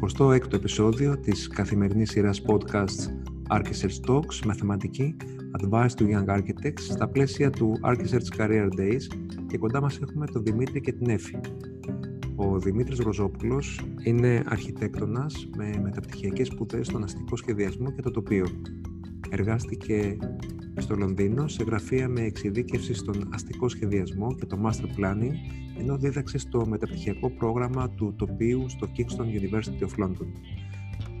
46ο επεισόδιο της καθημερινής σειράς podcast Architects Talks με θεματική Advice to Young Architects στα πλαίσια του Architects Career Days και κοντά μας έχουμε τον Δημήτρη και την Έφη. Ο Δημήτρης Ροζόπουλος είναι αρχιτέκτονας με μεταπτυχιακές σπουδές στον αστικό σχεδιασμό και το τοπίο. Εργάστηκε στο Λονδίνο σε γραφεία με εξειδίκευση στον αστικό σχεδιασμό και το Master Planning, ενώ δίδαξε στο μεταπτυχιακό πρόγραμμα του τοπίου στο Kingston University of London.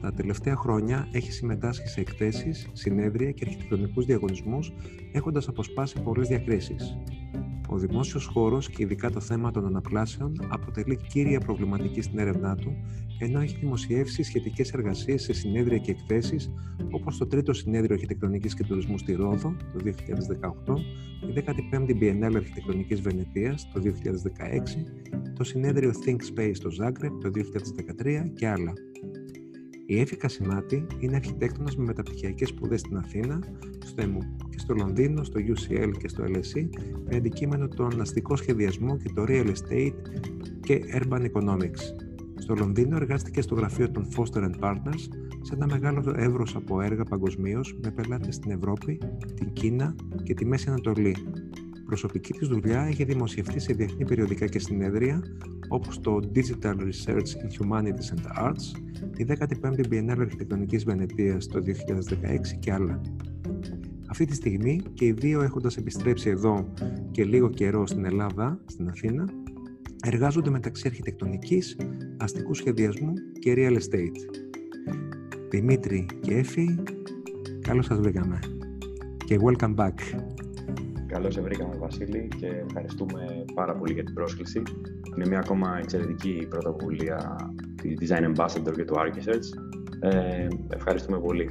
Τα τελευταία χρόνια έχει συμμετάσχει σε εκθέσεις, συνέδρια και αρχιτεκτονικούς διαγωνισμούς, έχοντας αποσπάσει πολλές διακρίσεις. Ο δημόσιος χώρος και ειδικά το θέμα των αναπλάσεων αποτελεί κύρια προβληματική στην έρευνά του, ενώ έχει δημοσιεύσει σχετικές εργασίες σε συνέδρια και εκθέσεις όπως το Τρίτο Συνέδριο Αρχιτεκτονικής και Τουρισμού στη Ρόδο το 2018, η 15η Biennale Αρχιτεκτονικής Βενετίας το 2016, το Συνέδριο Think Space στο Zagreb το 2013 και άλλα. Η Έφη Κασιμάτη είναι αρχιτέκτονας με μεταπτυχιακές σπουδές στην Αθήνα, στο ΕΜΟΥ και στο Λονδίνο, στο UCL και στο LSE με αντικείμενο τον αστικό σχεδιασμό και το real estate και urban economics. Στο Λονδίνο εργάστηκε στο γραφείο των Foster Partners σε ένα μεγάλο εύρος από έργα παγκοσμίως με πελάτες στην Ευρώπη, την Κίνα και τη Μέση Ανατολή. Προσωπική της δουλειά έχει δημοσιευτεί σε διεθνή περιοδικά και συνέδρια όπως το Digital Research in Humanities and Arts, τη 15η Biennale Αρχιτεκτονικής Βενετίας το 2016 και άλλα. Αυτή τη στιγμή και οι δύο έχοντας επιστρέψει εδώ και λίγο καιρό στην Ελλάδα, στην Αθήνα, εργάζονται μεταξύ αρχιτεκτονικής, αστικού σχεδιασμού και real estate. Δημήτρη και Έφη, καλώς σας βρήκαμε και welcome back. Καλώς σε βρήκαμε Βασίλη και ευχαριστούμε πάρα πολύ για την πρόσκληση. Είναι μια ακόμα εξαιρετική πρωτοβουλία τη Design Ambassador και του Archisearch. Ε, ευχαριστούμε πολύ.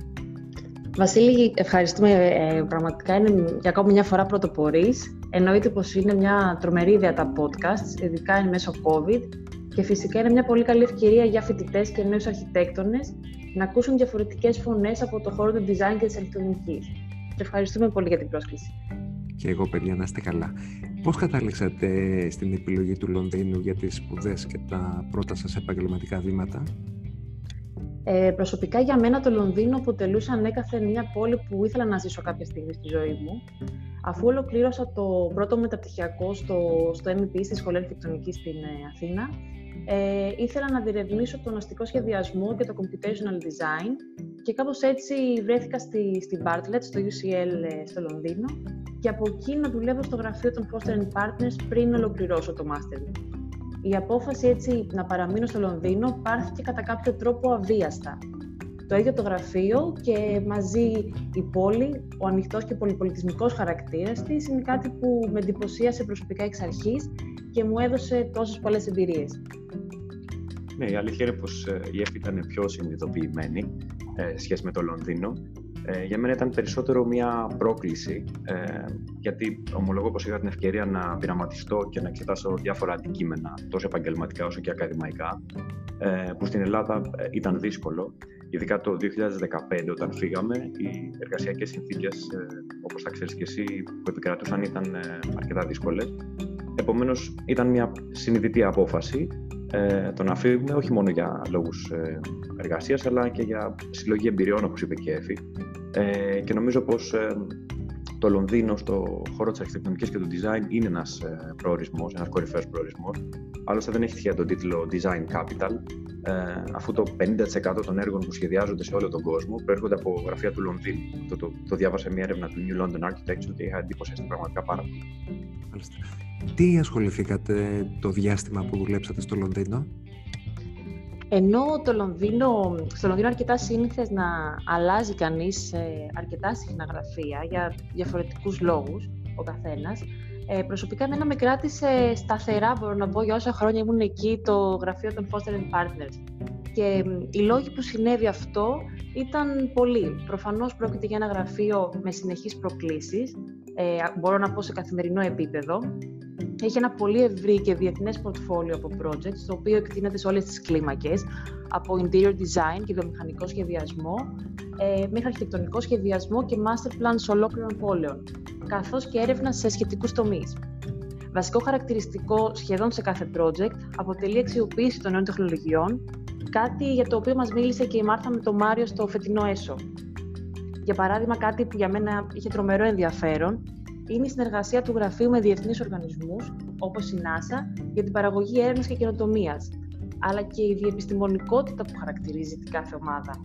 Βασίλη, ευχαριστούμε. Ε, πραγματικά είναι για ακόμη μια φορά πρωτοπορή. Εννοείται πως είναι μια τρομερή ιδέα τα podcast, ειδικά είναι μέσω COVID. Και φυσικά είναι μια πολύ καλή ευκαιρία για φοιτητές και νέους αρχιτέκτονες να ακούσουν διαφορετικές φωνές από το χώρο του design και της ηλεκτρονικής. Ευχαριστούμε πολύ για την πρόσκληση. Και εγώ, παιδιά, να είστε καλά. Πώς κατάληξατε στην επιλογή του Λονδίνου για τις σπουδές και τα πρώτα σας επαγγελματικά βήματα; Ε, προσωπικά για μένα το Λονδίνο αποτελούσε ανέκαθεν μια πόλη που ήθελα να ζήσω κάποια στιγμή στη ζωή μου. Αφού ολοκλήρωσα το πρώτο μεταπτυχιακό στο, στο MEP στη Σχολή Αρχιτεκτονικής στην ε, Αθήνα, ε, ήθελα να διερευνήσω τον αστικό σχεδιασμό και το computational design και κάπως έτσι βρέθηκα στη, στην Bartlett, στο UCL ε, στο Λονδίνο και από εκεί να δουλεύω στο γραφείο των Foster Partners πριν ολοκληρώσω το Master η απόφαση έτσι να παραμείνω στο Λονδίνο πάρθηκε κατά κάποιο τρόπο αβίαστα. Το ίδιο το γραφείο και μαζί η πόλη, ο ανοιχτός και πολυπολιτισμικός χαρακτήρας της είναι κάτι που με εντυπωσίασε προσωπικά εξ αρχής και μου έδωσε τόσες πολλές εμπειρίες. Ναι, η αλήθεια είναι πως ε, η ΕΦ ήταν πιο συνειδητοποιημένη ε, σχέση με το Λονδίνο ε, για μένα ήταν περισσότερο μια πρόκληση, ε, γιατί ομολογώ πως είχα την ευκαιρία να πειραματιστώ και να εξετάσω διάφορα αντικείμενα, τόσο επαγγελματικά όσο και ακαδημαϊκά, ε, που στην Ελλάδα ε, ήταν δύσκολο. Ειδικά το 2015 όταν φύγαμε, οι εργασιακές συνθήκες, ε, όπως θα ξέρεις και εσύ, που επικρατούσαν ήταν ε, αρκετά δύσκολες. Επομένως, ήταν μια συνειδητή απόφαση ε, το να φύγουμε, όχι μόνο για λόγους ε, εργασίας, αλλά και για συλλογή εμπειριών, όπως είπε και η Εφη. Ε, και νομίζω πως ε, το Λονδίνο στο χώρο της αρχιτεκτονικής και του design είναι ένας ε, προορισμός, ένας κορυφαίος προορισμός. Άλλωστε δεν έχει τυχαία τον τίτλο Design Capital, ε, αφού το 50% των έργων που σχεδιάζονται σε όλο τον κόσμο προέρχονται από γραφεία του Λονδίνου. Το, το, το διάβασα μια έρευνα του New London Architecture και είχα εντύπωση πραγματικά πάρα πολύ. Τι ασχοληθήκατε το διάστημα που δουλέψατε στο Λονδίνο; Ενώ το Λονδίνο, στο Λονδίνο αρκετά σύνηθες να αλλάζει κανείς αρκετά συχνά γραφεία για διαφορετικούς λόγους ο καθένας, ε, προσωπικά εμένα με κράτησε σταθερά, μπορώ να πω, για όσα χρόνια ήμουν εκεί, το γραφείο των Foster Partners. Και οι λόγοι που συνέβη αυτό ήταν πολλοί. Προφανώς πρόκειται για ένα γραφείο με συνεχείς προκλήσεις, ε, μπορώ να πω σε καθημερινό επίπεδο. Έχει ένα πολύ ευρύ και διεθνές πορτφόλιο από projects, το οποίο εκτείνεται σε όλες τις κλίμακες, από interior design και βιομηχανικό σχεδιασμό, ε, μέχρι αρχιτεκτονικό σχεδιασμό και master plans ολόκληρων πόλεων, καθώς και έρευνα σε σχετικούς τομείς. Βασικό χαρακτηριστικό σχεδόν σε κάθε project αποτελεί αξιοποίηση των νέων τεχνολογιών κάτι για το οποίο μας μίλησε και η Μάρθα με τον Μάριο στο φετινό έσο. Για παράδειγμα, κάτι που για μένα είχε τρομερό ενδιαφέρον είναι η συνεργασία του γραφείου με διεθνείς οργανισμούς, όπως η NASA, για την παραγωγή έρευνας και καινοτομίας, αλλά και η διεπιστημονικότητα που χαρακτηρίζει την κάθε ομάδα.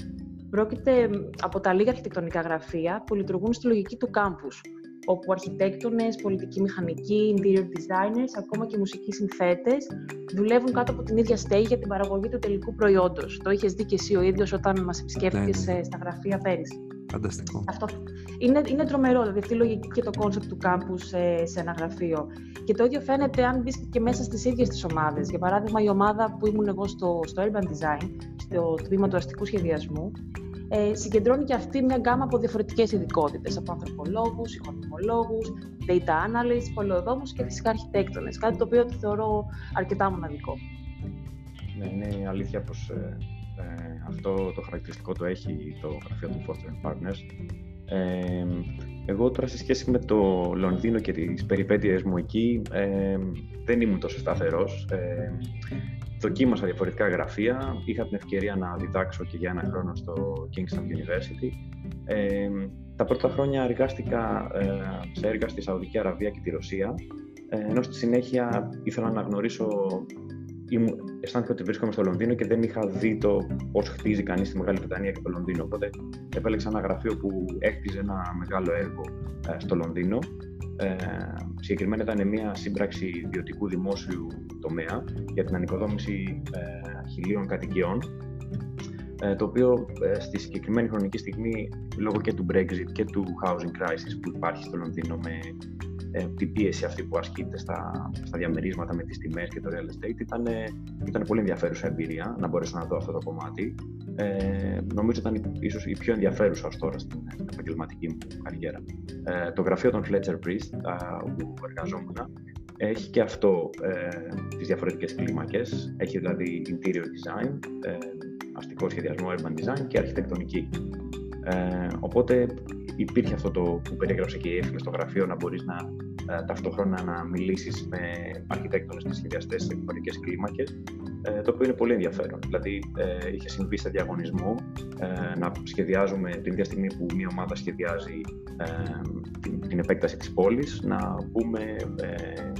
Πρόκειται από τα λίγα αρχιτεκτονικά γραφεία που λειτουργούν στη λογική του κάμπους, όπου αρχιτέκτονες, πολιτικοί μηχανικοί, interior designers, ακόμα και μουσικοί συνθέτες δουλεύουν κάτω από την ίδια στέγη για την παραγωγή του τελικού προϊόντος. Το είχες δει και εσύ ο ίδιος όταν μας επισκέφθηκες ναι, ναι. στα γραφεία πέρυσι. Φανταστικό. Αυτό είναι, είναι τρομερό, δηλαδή αυτή η λογική και το κόνσεπτ του κάμπους σε, σε ένα γραφείο. Και το ίδιο φαίνεται αν μπεις και μέσα στις ίδιες τις ομάδες. Για παράδειγμα, η ομάδα που ήμουν εγώ στο, στο Urban Design, στο τμήμα του αστικού σχεδιασμού, ε, συγκεντρώνει και αυτή μια γκάμα από διαφορετικές ειδικότητες, από ανθρωπολόγους, οικονομολόγους, data analysts, πολεοδόμους και φυσικά αρχιτέκτονες. Κάτι το οποίο το θεωρώ αρκετά μοναδικό. Ναι, είναι αλήθεια πως ε, ε, αυτό το χαρακτηριστικό το έχει το γραφείο του Foster Partners. Ε, εγώ τώρα σε σχέση με το Λονδίνο και τις περιπέτειες μου εκεί ε, δεν ήμουν τόσο σταθερός. Ε, δοκίμασα διαφορετικά γραφεία, είχα την ευκαιρία να διδάξω και για ένα χρόνο στο Kingston University. Ε, τα πρώτα χρόνια εργάστηκα ε, σε έργα στη Σαουδική Αραβία και τη Ρωσία, ε, ενώ στη συνέχεια ήθελα να γνωρίσω αισθάνθηκα ότι βρίσκομαι στο Λονδίνο και δεν είχα δει το πώς χτίζει κανείς τη Μεγάλη Βρετανία και το Λονδίνο. Οπότε επέλεξα ένα γραφείο που έκτιζε ένα μεγάλο έργο ε, στο Λονδίνο. Ε, συγκεκριμένα ήταν μια σύμπραξη ιδιωτικού δημόσιου τομέα για την ανοικοδόμηση ε, χιλίων κατοικιών ε, το οποίο ε, στη συγκεκριμένη χρονική στιγμή λόγω και του Brexit και του housing crisis που υπάρχει στο Λονδίνο με ε, την πίεση αυτή που ασκείται στα, στα διαμερίσματα με τις τιμές και το real estate ήταν, ήταν πολύ ενδιαφέρουσα εμπειρία να μπορέσω να δω αυτό το κομμάτι. Ε, νομίζω ήταν ίσως η πιο ενδιαφέρουσα ως τώρα στην επαγγελματική μου καριέρα. Ε, το γραφείο των Fletcher Priest, όπου εργαζόμουν, έχει και αυτό ε, τις διαφορετικές κλίμακες. Έχει δηλαδή interior design, ε, αστικό σχεδιασμό, urban design και αρχιτεκτονική. Ε, οπότε υπήρχε αυτό το που περιέγραψε και η Εύη στο γραφείο να μπορείς να ε, ταυτόχρονα να μιλήσεις με αρχιτέκτονες και σχεδιαστές σε διαφορετικές κλίμακες, ε, το οποίο είναι πολύ ενδιαφέρον. Δηλαδή, ε, είχε συμβεί σε διαγωνισμό ε, να σχεδιάζουμε την ίδια στιγμή που μια ομάδα σχεδιάζει ε, την, την, επέκταση της πόλης, να μπούμε ε,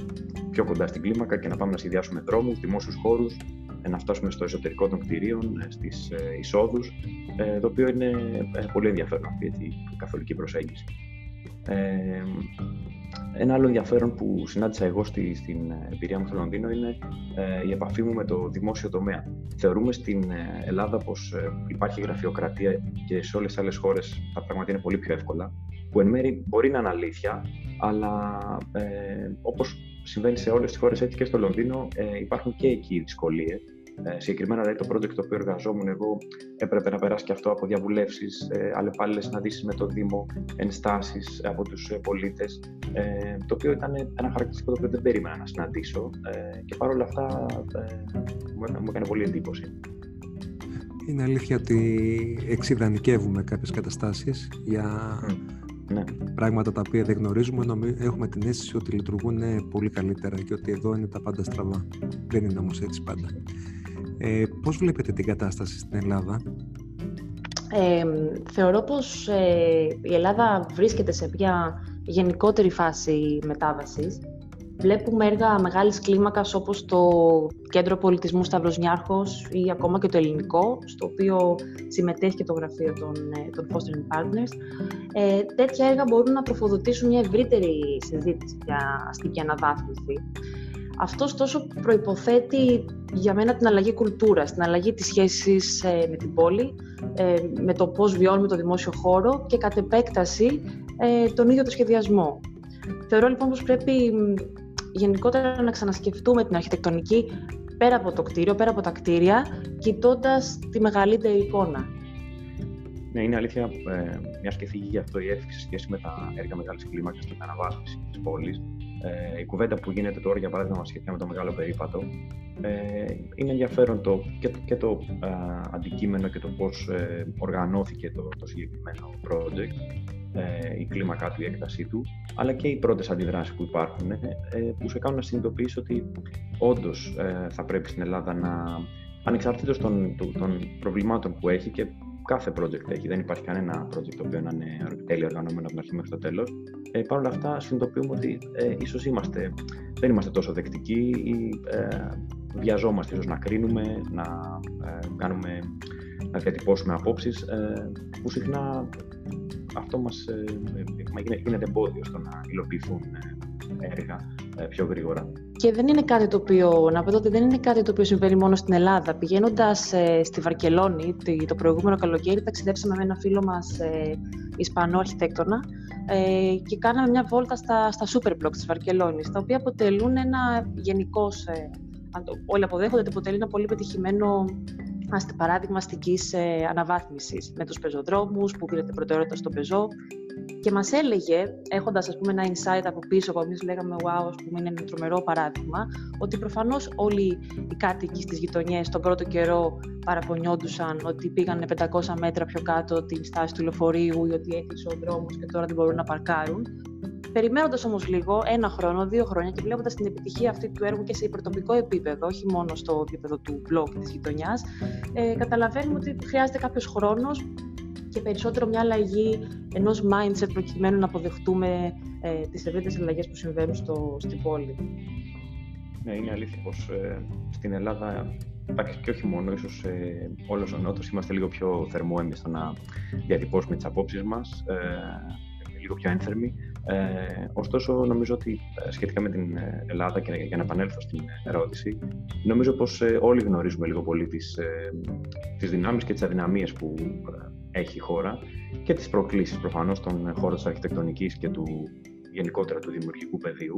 πιο κοντά στην κλίμακα και να πάμε να σχεδιάσουμε δρόμους, δημόσιους χώρους, να φτάσουμε στο εσωτερικό των κτηρίων, στις εισόδους, το οποίο είναι πολύ ενδιαφέρον αυτή η καθολική προσέγγιση. Ένα άλλο ενδιαφέρον που συνάντησα εγώ στη, στην εμπειρία μου στο Λονδίνο είναι ε, η επαφή μου με το δημόσιο τομέα. Θεωρούμε στην ε, Ελλάδα πως ε, υπάρχει γραφειοκρατία και σε όλες τις άλλες χώρες τα πράγματα είναι πολύ πιο εύκολα, που εν μέρει μπορεί να είναι αλήθεια, αλλά ε, όπως συμβαίνει σε όλες τις χώρες έτσι και στο Λονδίνο ε, υπάρχουν και εκεί δυσκολίες ε, συγκεκριμένα, δηλαδή, το project το οποίο εργαζόμουν εγώ έπρεπε να περάσει και αυτό από διαβουλεύσεις, ε, αλλεπάλληλες συναντήσεις με το Δήμο, ενστάσεις από τους ε, πολίτες. Ε, το οποίο ήταν ένα χαρακτηριστικό το οποίο δεν περίμενα να συναντήσω ε, και παρόλα αυτά ε, μου, έκανε πολύ εντύπωση. Είναι αλήθεια ότι εξειδανικεύουμε κάποιες καταστάσεις για ναι. πράγματα τα οποία δεν γνωρίζουμε. Έχουμε την αίσθηση ότι λειτουργούν πολύ καλύτερα και ότι εδώ είναι τα πάντα στραβά. Δεν είναι όμως έτσι πάντα. Ε, πώς βλέπετε την κατάσταση στην Ελλάδα; Ε, θεωρώ πως ε, η Ελλάδα βρίσκεται σε μια γενικότερη φάση μετάβασης. Βλέπουμε έργα μεγάλης κλίμακας όπως το Κέντρο Πολιτισμού Σταυροσνιάρχος ή ακόμα και το Ελληνικό, στο οποίο συμμετέχει και το γραφείο των, ε, των Foster Partners. Ε, τέτοια έργα μπορούν να τροφοδοτήσουν μια ευρύτερη συζήτηση για αστική αναβάθμιση. Αυτός ωστόσο προϋποθέτει για μένα την αλλαγή κουλτούρας, την αλλαγή της σχέσης ε, με την πόλη, ε, με το πώς βιώνουμε το δημόσιο χώρο και κατ' επέκταση ε, τον ίδιο το σχεδιασμό. Θεωρώ λοιπόν πως πρέπει γενικότερα να ξανασκεφτούμε την αρχιτεκτονική πέρα από το κτίριο, πέρα από τα κτίρια, κοιτώντας τη μεγαλύτερη εικόνα. Ναι, είναι αλήθεια, ε, μια και φύγει για αυτό η έφηξη σε σχέση με τα έργα μεγάλης κλίμακας και την αναβάθμιση της πόλης. Ε, η κουβέντα που γίνεται τώρα, για παράδειγμα, σχετικά με το μεγάλο περίπατο, ε, είναι ενδιαφέρον το, και, και το αντικείμενο και το πώς ε, οργανώθηκε το, το συγκεκριμένο project, ε, η κλίμακά του, η έκτασή του, αλλά και οι πρώτες αντιδράσεις που υπάρχουν, ε, που σε κάνουν να συνειδητοποιήσει ότι όντως θα πρέπει στην Ελλάδα να ανεξαρτήτως των, των προβλημάτων που έχει και κάθε project έχει. Δεν υπάρχει κανένα project το οποίο να είναι τέλειο οργανωμένο από την αρχή μέχρι το τέλος. Ε, Παρ' όλα αυτά, συνειδητοποιούμε ότι ε, ίσως είμαστε, δεν είμαστε τόσο δεκτικοί ή ε, βιαζόμαστε ίσως να κρίνουμε, να ε, κάνουμε, να διατυπώσουμε απόψεις ε, που συχνά αυτό μας ε, γίνεται εμπόδιο στο να υλοποιηθούν έργα πιο γρήγορα. Και δεν είναι κάτι το οποίο, να πω ότι δεν είναι κάτι το οποίο συμβαίνει μόνο στην Ελλάδα. Πηγαίνοντας στη Βαρκελόνη το προηγούμενο καλοκαίρι, ταξιδέψαμε με ένα φίλο μας Ισπανό αρχιτέκτονα και κάναμε μια βόλτα στα, στα super blocks της Βαρκελόνης, τα οποία αποτελούν ένα γενικό αν το όλοι αποδέχονται ότι αποτελεί ένα πολύ πετυχημένο παράδειγμα αστικής ε, αναβάθμισης με τους πεζοδρόμους που δίνεται προτεραιότητα στον πεζό. Και μας έλεγε, έχοντας ένα insight από πίσω που εμείς λέγαμε, Wow, ας πούμε, είναι ένα τρομερό παράδειγμα, ότι προφανώς όλοι οι κάτοικοι στις γειτονιές τον πρώτο καιρό παραπονιόντουσαν ότι πήγαν 500 μέτρα πιο κάτω την στάση του λεωφορείου ή ότι έκλεισε ο δρόμος και τώρα δεν μπορούν να παρκάρουν. Περιμένοντας όμως λίγο, ένα χρόνο, δύο χρόνια και βλέποντας την επιτυχία αυτή του έργου και σε υπερτοπικό επίπεδο, όχι μόνο στο επίπεδο του blog της γειτονιάς, ε, καταλαβαίνουμε ότι χρειάζεται κάποιος χρόνος και περισσότερο μια αλλαγή ενός mindset προκειμένου να αποδεχτούμε ε, τις ευρύτερες αλλαγές που συμβαίνουν στο, στην πόλη. Ναι, είναι αλήθεια πως ε, στην Ελλάδα εντάξει και όχι μόνο, ίσως ε, όλος ο νότος είμαστε λίγο πιο θερμόεμοι στο να διατυπώσουμε τις απόψεις μας, ε, λίγο πιο ένθερμοι. Ε, ωστόσο, νομίζω ότι ε, σχετικά με την ε, Ελλάδα, και για να επανέλθω στην ερώτηση, νομίζω πως ε, όλοι γνωρίζουμε λίγο πολύ τις, ε, τις δυνάμεις και τις αδυναμίες που έχει η χώρα και τις προκλήσεις προφανώς στον χώρο της αρχιτεκτονικής και του γενικότερα του δημιουργικού πεδίου.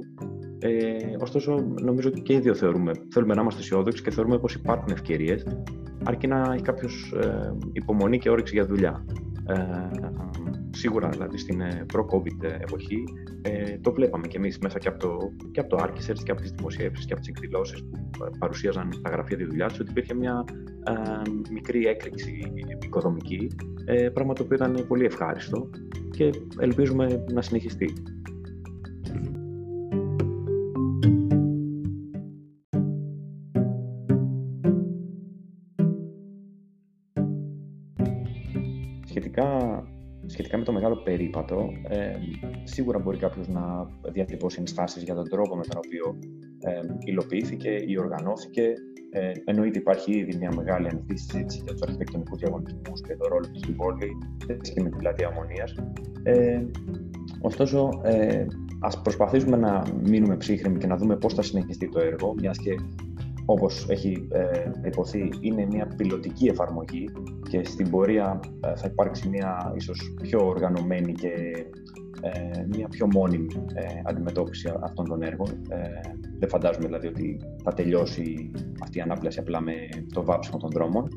Ε, ωστόσο, νομίζω ότι και οι δύο θεωρούμε, θέλουμε να είμαστε αισιόδοξοι και θεωρούμε πως υπάρχουν ευκαιρίες, αρκεί να έχει κάποιος υπομονή και όρεξη για δουλειά. Ε, σίγουρα δηλαδή στην ε, προ-COVID εποχή ε, το βλέπαμε και εμείς μέσα και από το, και από το Archisearch και από τις δημοσιεύσεις και από τις εκδηλώσεις που παρουσίαζαν τα γραφεία τη δουλειά τους ότι υπήρχε μια μικρή έκρηξη οικοδομική ε, πράγμα το οποίο ήταν πολύ ευχάριστο και ελπίζουμε να συνεχιστεί. Σχετικά με το μεγάλο περίπατο, ε, σίγουρα μπορεί κάποιος να διατυπώσει ενστάσεις για τον τρόπο με τον οποίο ε, υλοποιήθηκε ή οργανώθηκε. Ε, εννοείται υπάρχει ήδη μια μεγάλη ανοιχτή συζήτηση για τους αρχιτεκτονικούς διαγωνισμούς και το ρόλο τους στην πόλη και με την πλατεία Αμμονία. Ε, ωστόσο, ε, ας προσπαθήσουμε να μείνουμε ψύχρεμοι και να δούμε πώς θα συνεχιστεί το έργο, μιας και όπως έχει ε, υποθεί, είναι μια πιλωτική εφαρμογή και στην πορεία ε, θα υπάρξει μια ίσως πιο οργανωμένη και ε, μια πιο μόνιμη ε, αντιμετώπιση αυτών των έργων. δεν φαντάζομαι δηλαδή ότι θα τελειώσει αυτή η ανάπλαση απλά με το βάψιμο των δρόμων.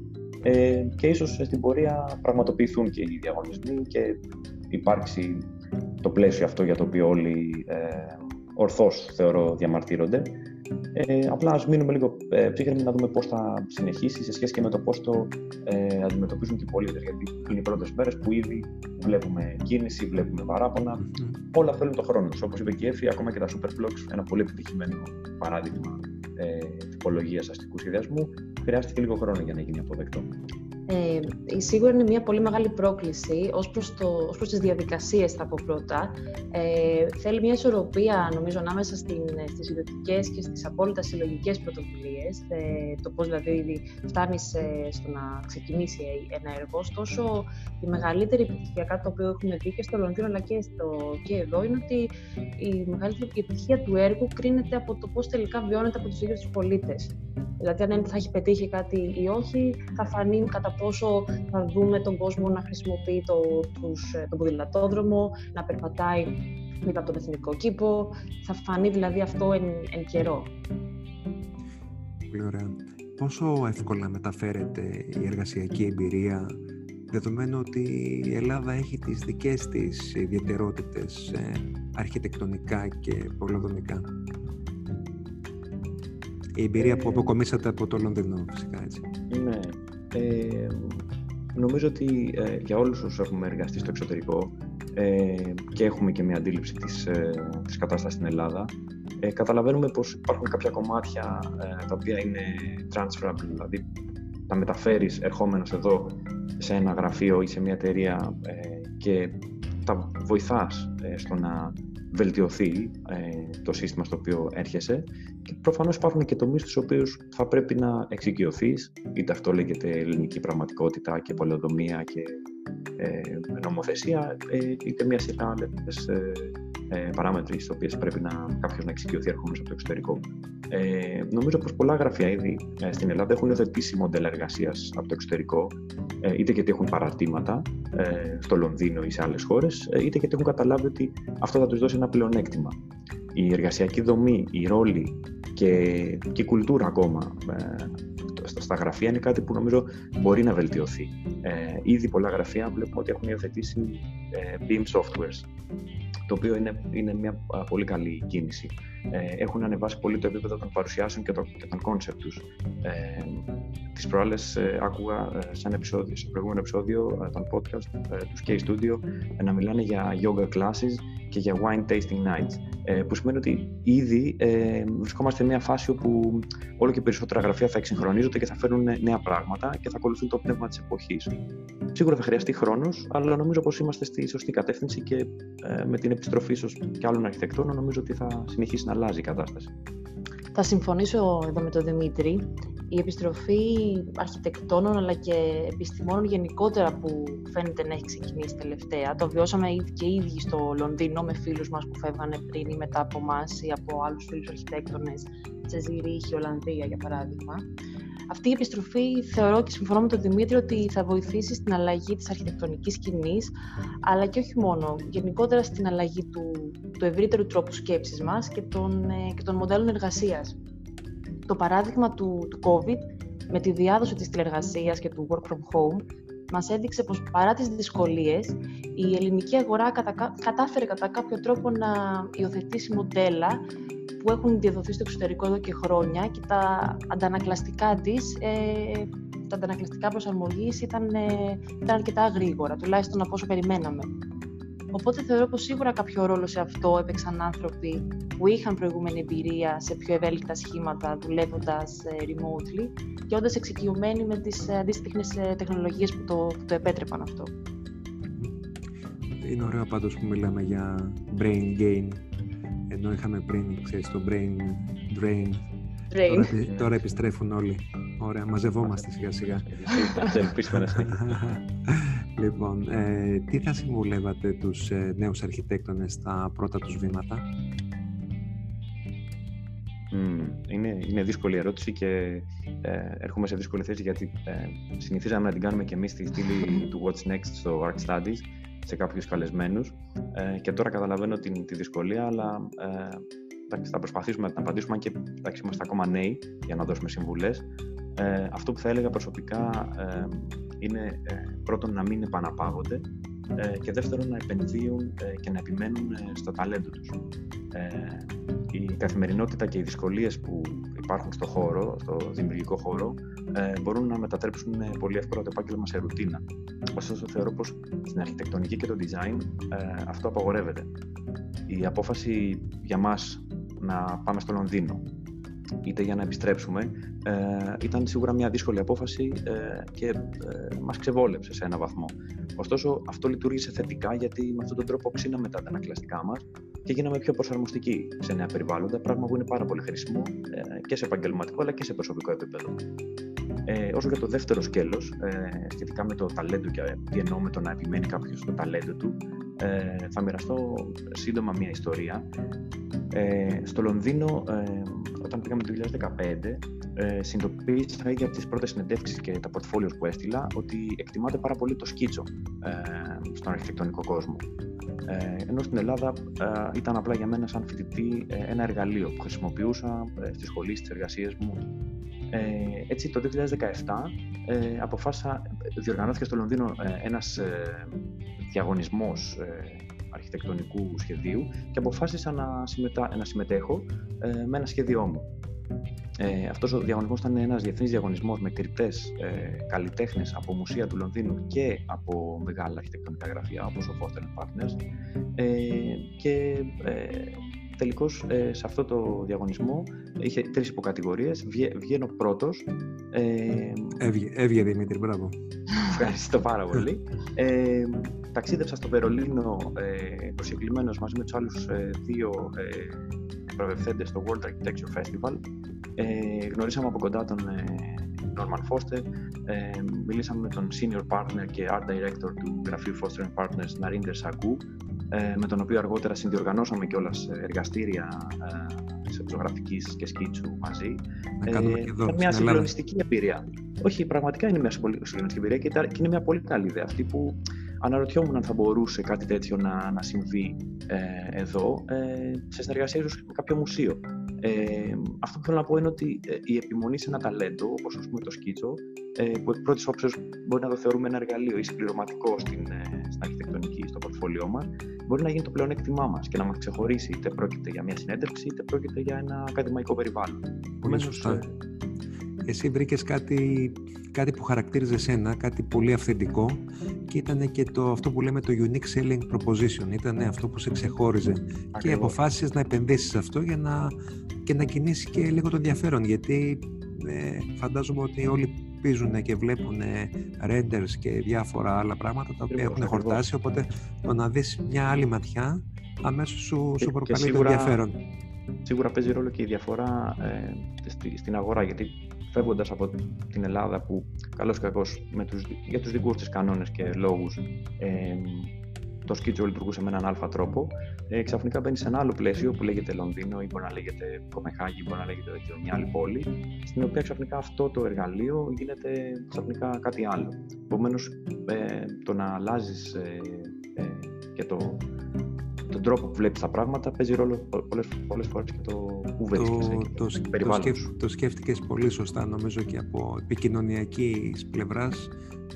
και ίσως στην πορεία πραγματοποιηθούν και οι διαγωνισμοί και υπάρξει το πλαίσιο αυτό για το οποίο όλοι ορθώς θεωρώ διαμαρτύρονται ε, απλά ας μείνουμε λίγο ε, ψύχρεμοι να δούμε πώς θα συνεχίσει σε σχέση και με το πώς το ε, αντιμετωπίζουν και οι πολίτες. Γιατί είναι οι πρώτες μέρες που ήδη βλέπουμε κίνηση, βλέπουμε παράπονα. Όλα θέλουν το χρόνο τους. Όπως είπε και η Εφη, ακόμα και τα Superblocks, ένα πολύ επιτυχημένο παράδειγμα ε, τυπολογίας αστικού σχεδιασμού, χρειάστηκε λίγο χρόνο για να γίνει αποδεκτό. Ε, σίγουρα είναι μια πολύ μεγάλη πρόκληση ως προς, το, ως προς τις διαδικασίες θα πω πρώτα. Ε, θέλει μια ισορροπία νομίζω ανάμεσα στην, στις ιδιωτικές και στις απόλυτα συλλογικές πρωτοβουλίες. Ε, το πώς δηλαδή φτάνεις ε, στο να ξεκινήσει ένα έργο. Ωστόσο η μεγαλύτερη επιτυχία, το οποίο έχουμε δει και στο Λονδίνο αλλά και, στο, και εδώ, είναι ότι η μεγαλύτερη επιτυχία του έργου κρίνεται από το πώς τελικά βιώνεται από τους ίδιους τους πολίτες. Δηλαδή, αν θα έχει πετύχει κάτι ή όχι, θα φανεί κατά πόσο θα δούμε τον κόσμο να χρησιμοποιεί το, τους, ε, τον ποδηλατόδρομο, να περπατάει μετά από τον εθνικό κήπο. Θα φανεί δηλαδή αυτό εν, εν καιρό. Πολύ ωραία. Πόσο εύκολα μεταφέρεται η εργασιακή εμπειρία δεδομένου ότι η Ελλάδα έχει τις δικές της ιδιαιτερότητες ε, αρχιτεκτονικά και πολυδομικά η εμπειρία που αποκομίσατε από το Λονδίνο, φυσικά έτσι. Ναι. Ε, νομίζω ότι ε, για όλους όσους έχουμε εργαστεί στο εξωτερικό ε, και έχουμε και μια αντίληψη της, ε, της κατάστασης στην Ελλάδα, ε, καταλαβαίνουμε πως υπάρχουν κάποια κομμάτια ε, τα οποία είναι transferable, δηλαδή τα μεταφέρεις ερχόμενος εδώ σε ένα γραφείο ή σε μια εταιρεία και τα βοηθάς στο να βελτιωθεί το σύστημα στο οποίο έρχεσαι και προφανώς υπάρχουν και τομείς στους οποίους θα πρέπει να εξοικειωθείς είτε αυτό λέγεται ελληνική πραγματικότητα και πολεοδομία και ε, νομοθεσία είτε μια σειρά άλλες ε, παράμετροι στι οποίε πρέπει να κάποιο να εξοικειωθεί ερχόμενος από το εξωτερικό. Ε, νομίζω πως πολλά γραφεία ήδη ε, στην Ελλάδα έχουν υιοθετήσει μοντέλα εργασίας από το εξωτερικό, ε, είτε γιατί έχουν παραρτήματα ε, στο Λονδίνο ή σε άλλες χώρες, ε, είτε γιατί έχουν καταλάβει ότι αυτό θα τους δώσει ένα πλεονέκτημα. Η εργασιακή δομή, η ρόλη και, και η κουλτούρα ακόμα ε, στα γραφεία είναι κάτι που νομίζω μπορεί να βελτιωθεί. Ε, ήδη πολλά γραφεία βλέπουμε ότι έχουν υιοθετήσει ε, BIM softwares το οποίο είναι, είναι μια πολύ καλή κίνηση. Ε, έχουν ανεβάσει πολύ το επίπεδο των παρουσιάσεων και, το, και των concept τους. Ε, τις προάλλες ε, άκουγα ε, σε, επεισόδιο, σε προηγούμενο επεισόδιο ε, των podcast ε, τους Skate Studio να μιλάνε για yoga classes και για wine tasting nights. Ε, που σημαίνει ότι ήδη ε, βρισκόμαστε σε μια φάση όπου όλο και περισσότερα γραφεία θα εξυγχρονίζονται και θα φέρουν νέα πράγματα και θα ακολουθούν το πνεύμα της εποχής. Σίγουρα θα χρειαστεί χρόνος, αλλά νομίζω πως είμαστε στη σωστή κατεύθυνση και ε, με την επιστροφή ίσω και άλλων αρχιτεκτών νομίζω ότι θα συνεχίσει να αλλάζει η κατάσταση. Θα συμφωνήσω εδώ με τον Δημήτρη η επιστροφή αρχιτεκτόνων αλλά και επιστημόνων γενικότερα που φαίνεται να έχει ξεκινήσει τελευταία. Το βιώσαμε και οι ίδιοι στο Λονδίνο με φίλους μας που φεύγανε πριν ή μετά από εμά ή από άλλους φίλους αρχιτέκτονες, σε Ζηρίχη, Ολλανδία για παράδειγμα. Αυτή η επιστροφή θεωρώ και συμφωνώ με τον Δημήτρη ότι θα βοηθήσει στην αλλαγή της αρχιτεκτονικής σκηνής, αλλά και όχι μόνο, γενικότερα στην αλλαγή του, του ευρύτερου τρόπου σκέψης μας και των, ε, και των μοντέλων εργασίας το παράδειγμα του, του COVID με τη διάδοση της τηλεργασίας και του work from home μας έδειξε πως παρά τις δυσκολίες η ελληνική αγορά κατάφερε κατά κάποιο τρόπο να υιοθετήσει μοντέλα που έχουν διαδοθεί στο εξωτερικό εδώ και χρόνια και τα αντανακλαστικά της, ε, τα αντανακλαστικά προσαρμογής ήταν, ε, ήταν αρκετά γρήγορα, τουλάχιστον από όσο περιμέναμε. Οπότε θεωρώ πως σίγουρα κάποιο ρόλο σε αυτό έπαιξαν άνθρωποι που είχαν προηγούμενη εμπειρία σε πιο ευέλικτα σχήματα δουλεύοντας ε, remotely και όντας εξοικειωμένοι με τις ε, αντίστοιχες τεχνολογίες που το, που το επέτρεπαν αυτό. Είναι ωραίο πάντως που μιλάμε για brain gain ενώ είχαμε πριν, ξέρεις, το brain drain. drain. Τώρα, τώρα επιστρέφουν όλοι. Ωραία, μαζευόμαστε σιγά σιγά. Λοιπόν, ε, τι θα συμβουλεύατε τους ε, νέους αρχιτέκτονες στα πρώτα τους βήματα; είναι, είναι δύσκολη ερώτηση και ε, έρχομαι σε δύσκολη θέση γιατί ε, συνηθίζαμε να την κάνουμε και εμείς στη στήλη του What's Next στο Art Studies σε κάποιους καλεσμένους ε, και τώρα καταλαβαίνω την, τη δυσκολία αλλά ε, θα προσπαθήσουμε να απαντήσουμε αν και εντάξει, είμαστε ακόμα νέοι για να δώσουμε συμβουλές. Ε, αυτό που θα έλεγα προσωπικά ε, είναι ε, πρώτον να μην επαναπαύονται ε, και δεύτερον να επενδύουν ε, και να επιμένουν στο ταλέντο τους. Η καθημερινότητα και οι δυσκολίες που υπάρχουν στο χώρο, στο δημιουργικό χώρο, μπορούν να μετατρέψουν πολύ εύκολα το επάγγελμα σε ρουτίνα. Ωστόσο, θεωρώ πως στην αρχιτεκτονική και το design αυτό απαγορεύεται. Η απόφαση για μας να πάμε στο Λονδίνο είτε για να επιστρέψουμε, ε, ήταν σίγουρα μια δύσκολη απόφαση ε, και ε, μας ξεβόλεψε σε ένα βαθμό. Ωστόσο, αυτό λειτουργήσε θετικά γιατί με αυτόν τον τρόπο ξύναμε τα αντανακλαστικά μας και γίναμε πιο προσαρμοστικοί σε νέα περιβάλλοντα, πράγμα που είναι πάρα πολύ χρήσιμο ε, και σε επαγγελματικό αλλά και σε προσωπικό επίπεδο. Ε, όσο για το δεύτερο σκέλος, ε, σχετικά με το ταλέντο και τι εννοώ με το να επιμένει κάποιος στο ταλέντο του, ε, θα μοιραστώ σύντομα μια ιστορία. Ε, στο Λονδίνο, ε, όταν πήγαμε το 2015, ε, συνειδητοποίησα ήδη από τις πρώτες συνεντεύξεις και τα πορτφόλιος που έστειλα ότι εκτιμάται πάρα πολύ το σκίτσο ε, στον αρχιτεκτονικό κόσμο. Ε, ενώ στην Ελλάδα ε, ήταν απλά για μένα σαν φοιτητή ε, ένα εργαλείο που χρησιμοποιούσα ε, στη σχολή, στις εργασίες μου. Ε, έτσι το 2017 ε, αποφάσισα, διοργανώθηκε στο Λονδίνο ένας διαγωνισμός αρχιτεκτονικού σχεδίου και αποφάσισα να, συμμετά, να συμμετέχω ε, με ένα σχέδιό μου. Ε, αυτός ο διαγωνισμός ήταν ένας διεθνής διαγωνισμός με κρυπτές ε, καλλιτέχνες από μουσεία του Λονδίνου και από μεγάλα αρχιτεκτονικά γραφεία όπως ο Foster Partners ε, και ε, τελικώς ε, σε αυτό το διαγωνισμό είχε τρεις υποκατηγορίες. Βγαίνω πρώτος. Ε, έβγε, Δημήτρη, μπράβο. Ευχαριστώ πάρα πολύ. Ε, ταξίδεψα στο Βερολίνο ε, μαζί με τους άλλους ε, δύο ε, στο World Architecture Festival. Ε, γνωρίσαμε από κοντά τον ε, Norman Foster, ε, μιλήσαμε με τον Senior Partner και Art Director του γραφείου Foster Partners, Narinder Sagoo, ε, με τον οποίο αργότερα συνδιοργανώσαμε και όλα εργαστήρια ε, σε και σκίτσου μαζί. Ε, μια συγκλονιστική εμπειρία. Όχι, πραγματικά είναι μια συγκλονιστική εμπειρία και είναι μια πολύ καλή ιδέα αυτή που αναρωτιόμουν αν θα μπορούσε κάτι τέτοιο να, να συμβεί ε, εδώ, ε, σε συνεργασία με κάποιο μουσείο. Ε, αυτό που θέλω να πω είναι ότι ε, η επιμονή σε ένα ταλέντο, όπως το σκίτσο, ε, που εκ πρώτης όψεως μπορεί να το θεωρούμε ένα εργαλείο ή συμπληρωματικό στην, ε, στην αρχιτεκτονική, στο πορτφόλιό μας, μπορεί να γίνει το πλεονέκτημά μας και να μας ξεχωρίσει είτε πρόκειται για μια συνέντευξη είτε πρόκειται για ένα ακαδημαϊκό περιβάλλον. Πολύ σωστά. Εσύ βρήκες κάτι, κάτι που χαρακτήριζε σένα, κάτι πολύ αυθεντικό και ήταν και το, αυτό που λέμε το unique selling proposition. Ήταν αυτό που σε ξεχώριζε. Και αποφάσισες να επενδύσεις σε αυτό για να, και να κινήσει και λίγο το ενδιαφέρον. Γιατί ε, φαντάζομαι ότι όλοι πίζουν και βλέπουν renders και διάφορα άλλα πράγματα τα οποία έχουν χορτάσει. Οπότε το να δεις μια άλλη ματιά αμέσως σου, σου προκαλεί το ενδιαφέρον. Σίγουρα παίζει ρόλο και η διαφορά ε, στην αγορά, γιατί φεύγοντας από την Ελλάδα που καλώς κακώς με τους, για τους δικούς της κανόνες και λόγους ε, το σκίτσο λειτουργούσε με έναν αλφα τρόπο, ε, ξαφνικά μπαίνει σε ένα άλλο πλαίσιο που λέγεται Λονδίνο ή μπορεί να λέγεται Κομεχάγη, μπορεί να λέγεται μια άλλη πόλη, στην οποία ξαφνικά αυτό το εργαλείο γίνεται ξαφνικά κάτι άλλο. Επομένως, ε, το να αλλάζεις ε, ε, και το, τον τρόπο που βλέπεις τα πράγματα παίζει ρόλο πολλές, πολλές φορές και το που βρίσκεσαι το, το, το, σκέφ, το σκέφτηκες πολύ σωστά νομίζω και από επικοινωνιακής πλευράς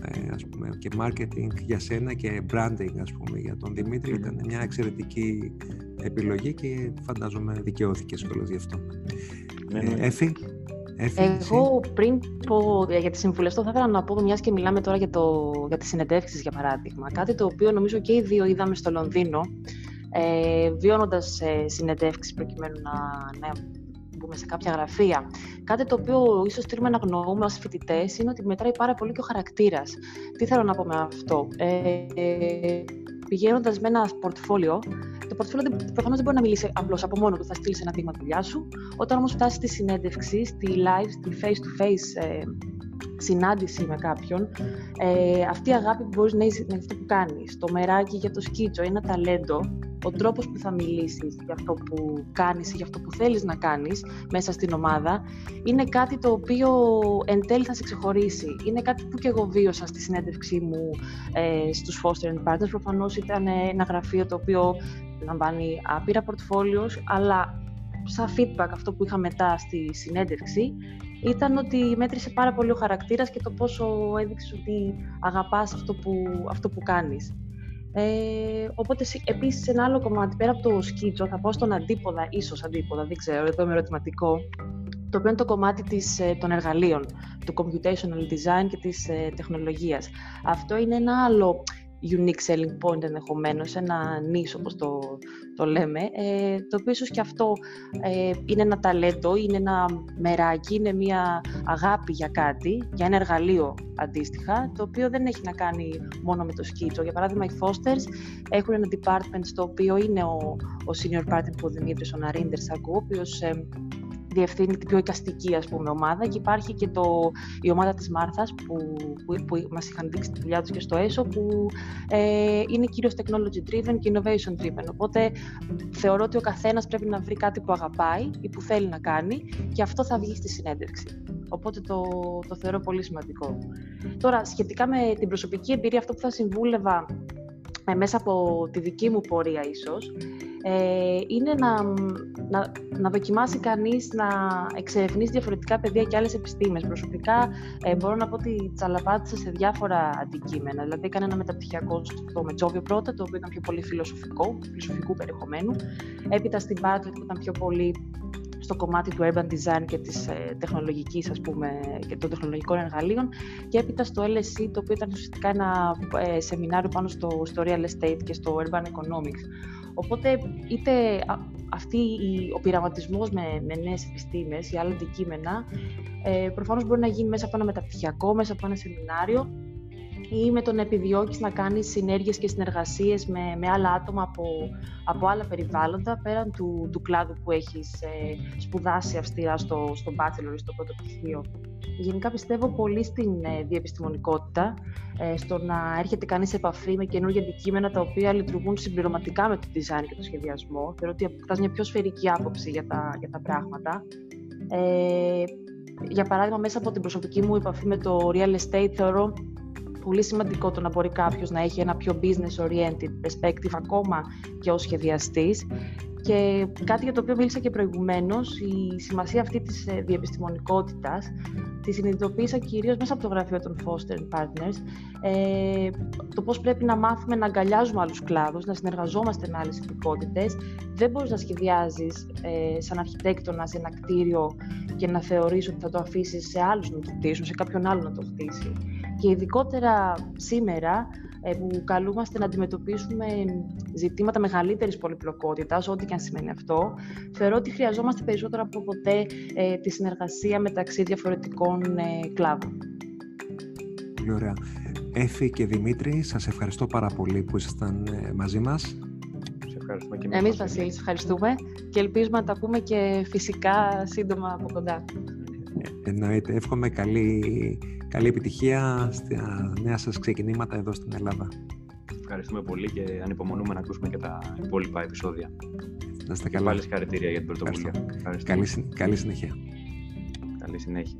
ε, ας πούμε, και marketing για σένα και branding ας πούμε, για τον Δημήτρη ήταν μια εξαιρετική επιλογή και φαντάζομαι δικαιώθηκες κιόλας γι' αυτό. Ναι, ναι. Ε, Εφη, Εγώ πριν πω για τις συμβουλές, θα ήθελα να πω, μιας και μιλάμε τώρα για, το, για τις συνεντεύξεις για παράδειγμα, κάτι το οποίο νομίζω και οι δύο είδαμε στο Λονδίνο, ε, βιώνοντας ε, συνεντεύξεις προκειμένου να, να μπούμε σε κάποια γραφεία. Κάτι το οποίο ίσως θέλουμε να γνωρούμε ως φοιτητές είναι ότι μετράει πάρα πολύ και ο χαρακτήρας. Τι θέλω να πω με αυτό; Ε, Πηγαίνοντας με ένα πορτφόλιο, το πορτφόλιο προφανώς δεν μπορεί να μιλήσει απλώς από μόνο του. Θα στείλει ένα δείγμα δουλειά σου. Όταν όμως φτάσει στη συνέντευξη, στη live, στη face-to-face ε, συνάντηση με κάποιον, ε, αυτή η αγάπη που μπορεί να έχει με αυτό που κάνεις, το μεράκι για το σκίτσο, ένα ταλέντο, ο τρόπος που θα μιλήσεις για αυτό που κάνεις ή για αυτό που θέλεις να κάνεις μέσα στην ομάδα είναι κάτι το οποίο εν τέλει θα σε ξεχωρίσει. Είναι κάτι που και εγώ βίωσα στη συνέντευξή μου ε, στους Foster Partners. Προφανώς ήταν ένα γραφείο το οποίο λαμβάνει άπειρα πορτφόλιος, αλλά σαν feedback αυτό που είχα μετά στη συνέντευξη ήταν ότι μέτρησε πάρα πολύ ο χαρακτήρας και το πόσο έδειξες ότι αγαπάς αυτό που, αυτό που κάνεις. Ε, οπότε επίσης ένα άλλο κομμάτι πέρα από το σκίτσο θα πω στον αντίποδα, ίσως αντίποδα, δεν ξέρω, εδώ είμαι ερωτηματικό, το οποίο είναι το κομμάτι της, ε, των εργαλείων, του computational design και της ε, τεχνολογίας. Αυτό είναι ένα άλλο unique selling point ενδεχομένως, ένα νης όπως το, το λέμε, ε, το οποίο ίσως και αυτό ε, είναι ένα ταλέντο, είναι ένα μεράκι, είναι μια αγάπη για κάτι, για ένα εργαλείο αντίστοιχα, το οποίο δεν έχει να κάνει μόνο με το σκίτσο. Για παράδειγμα, οι Fosters έχουν ένα department στο οποίο είναι ο, ο senior partner που ο Δημήτρης, ο Ναρίντер Σαγκού, ο οποίος ε, διευθύνει την πιο εικαστική ας πούμε, ομάδα και υπάρχει και το, η ομάδα της Μάρθας που, που, που μας είχαν δείξει τη δουλειά τους και στο ΕΣΟ που ε, είναι κυρίως technology driven και innovation driven. Οπότε θεωρώ ότι ο καθένας πρέπει να βρει κάτι που αγαπάει ή που θέλει να κάνει και αυτό θα βγει στη συνέντευξη. Οπότε το, το θεωρώ πολύ σημαντικό. Τώρα, σχετικά με την προσωπική εμπειρία, αυτό που θα συμβούλευα ε, μέσα από τη δική μου πορεία ίσως, ε, είναι να, να, να δοκιμάσει κανείς να εξερευνήσει διαφορετικά παιδεία και άλλες επιστήμες. Προσωπικά ε, μπορώ να πω ότι τσαλαπάτησα σε διάφορα αντικείμενα. Δηλαδή έκανα ένα μεταπτυχιακό στο Μετσόβιο πρώτα, το οποίο ήταν πιο πολύ φιλοσοφικό, φιλοσοφικού περιεχομένου. Έπειτα στην Bartlett που ήταν πιο πολύ στο κομμάτι του urban design και της ε, τεχνολογικής, ας πούμε, και των τεχνολογικών εργαλείων και έπειτα στο LSE, το οποίο ήταν ουσιαστικά ένα ε, σεμινάριο πάνω στο, στο real estate και στο urban economics. Οπότε είτε αυτή ο πειραματισμός με, με νέες επιστήμες ή άλλα αντικείμενα ε, προφανώς μπορεί να γίνει μέσα από ένα μεταπτυχιακό, μέσα από ένα σεμινάριο ή με το να επιδιώκεις να κάνεις συνέργειες και συνεργασίες με, με άλλα άτομα από, από άλλα περιβάλλοντα πέραν του, του κλάδου που έχεις ε, σπουδάσει αυστηρά στο, στο bachelor ή στο πρώτο πτυχίο. Γενικά πιστεύω πολύ στην ε, διεπιστημονικότητα, ε, στο να έρχεται κανείς σε επαφή με καινούργια αντικείμενα τα οποία λειτουργούν συμπληρωματικά με το design και το σχεδιασμό. Θεωρώ ότι αποκτάς μια πιο σφαιρική άποψη για τα, για τα πράγματα. Ε, για παράδειγμα, μέσα από την προσωπική μου επαφή με το real estate, θεωρώ πολύ σημαντικό το να μπορεί κάποιος να έχει ένα πιο business oriented perspective ακόμα και ω σχεδιαστής. Και κάτι για το οποίο μίλησα και προηγουμένως, η σημασία αυτή της ε, διεπιστημονικότητας τη συνειδητοποίησα κυρίως μέσα από το γραφείο των Foster Partners. Ε, το πώς πρέπει να μάθουμε να αγκαλιάζουμε άλλους κλάδους, να συνεργαζόμαστε με άλλες ειδικότητες. Δεν μπορείς να σχεδιάζεις ε, σαν αρχιτέκτονα σε ένα κτίριο και να θεωρείς ότι θα το αφήσεις σε άλλους να το χτίσουν, σε κάποιον άλλο να το χτίσει. Και ειδικότερα σήμερα ε, που καλούμαστε να αντιμετωπίσουμε ζητήματα μεγαλύτερης πολυπλοκότητας, ό,τι και αν σημαίνει αυτό, θεωρώ ότι χρειαζόμαστε περισσότερο από ποτέ ε, τη συνεργασία μεταξύ διαφορετικών ε, κλάδων. Πολύ ωραία. Έφη και Δημήτρη, σας ευχαριστώ πάρα πολύ που ήσασταν μαζί μας. Σε ευχαριστούμε και εμείς. Εμείς, Βασίλη, ευχαριστούμε και ελπίζουμε να τα πούμε και φυσικά σύντομα από κοντά. Εννοείται. Εύχομαι καλή Καλή επιτυχία στα νέα σας ξεκινήματα εδώ στην Ελλάδα. Ευχαριστούμε πολύ και ανυπομονούμε να ακούσουμε και τα υπόλοιπα επεισόδια. Να είστε καλά. Πάλι συγχαρητήρια για την πρωτοβουλία. Καλή, καλή συνέχεια. Καλή συνέχεια.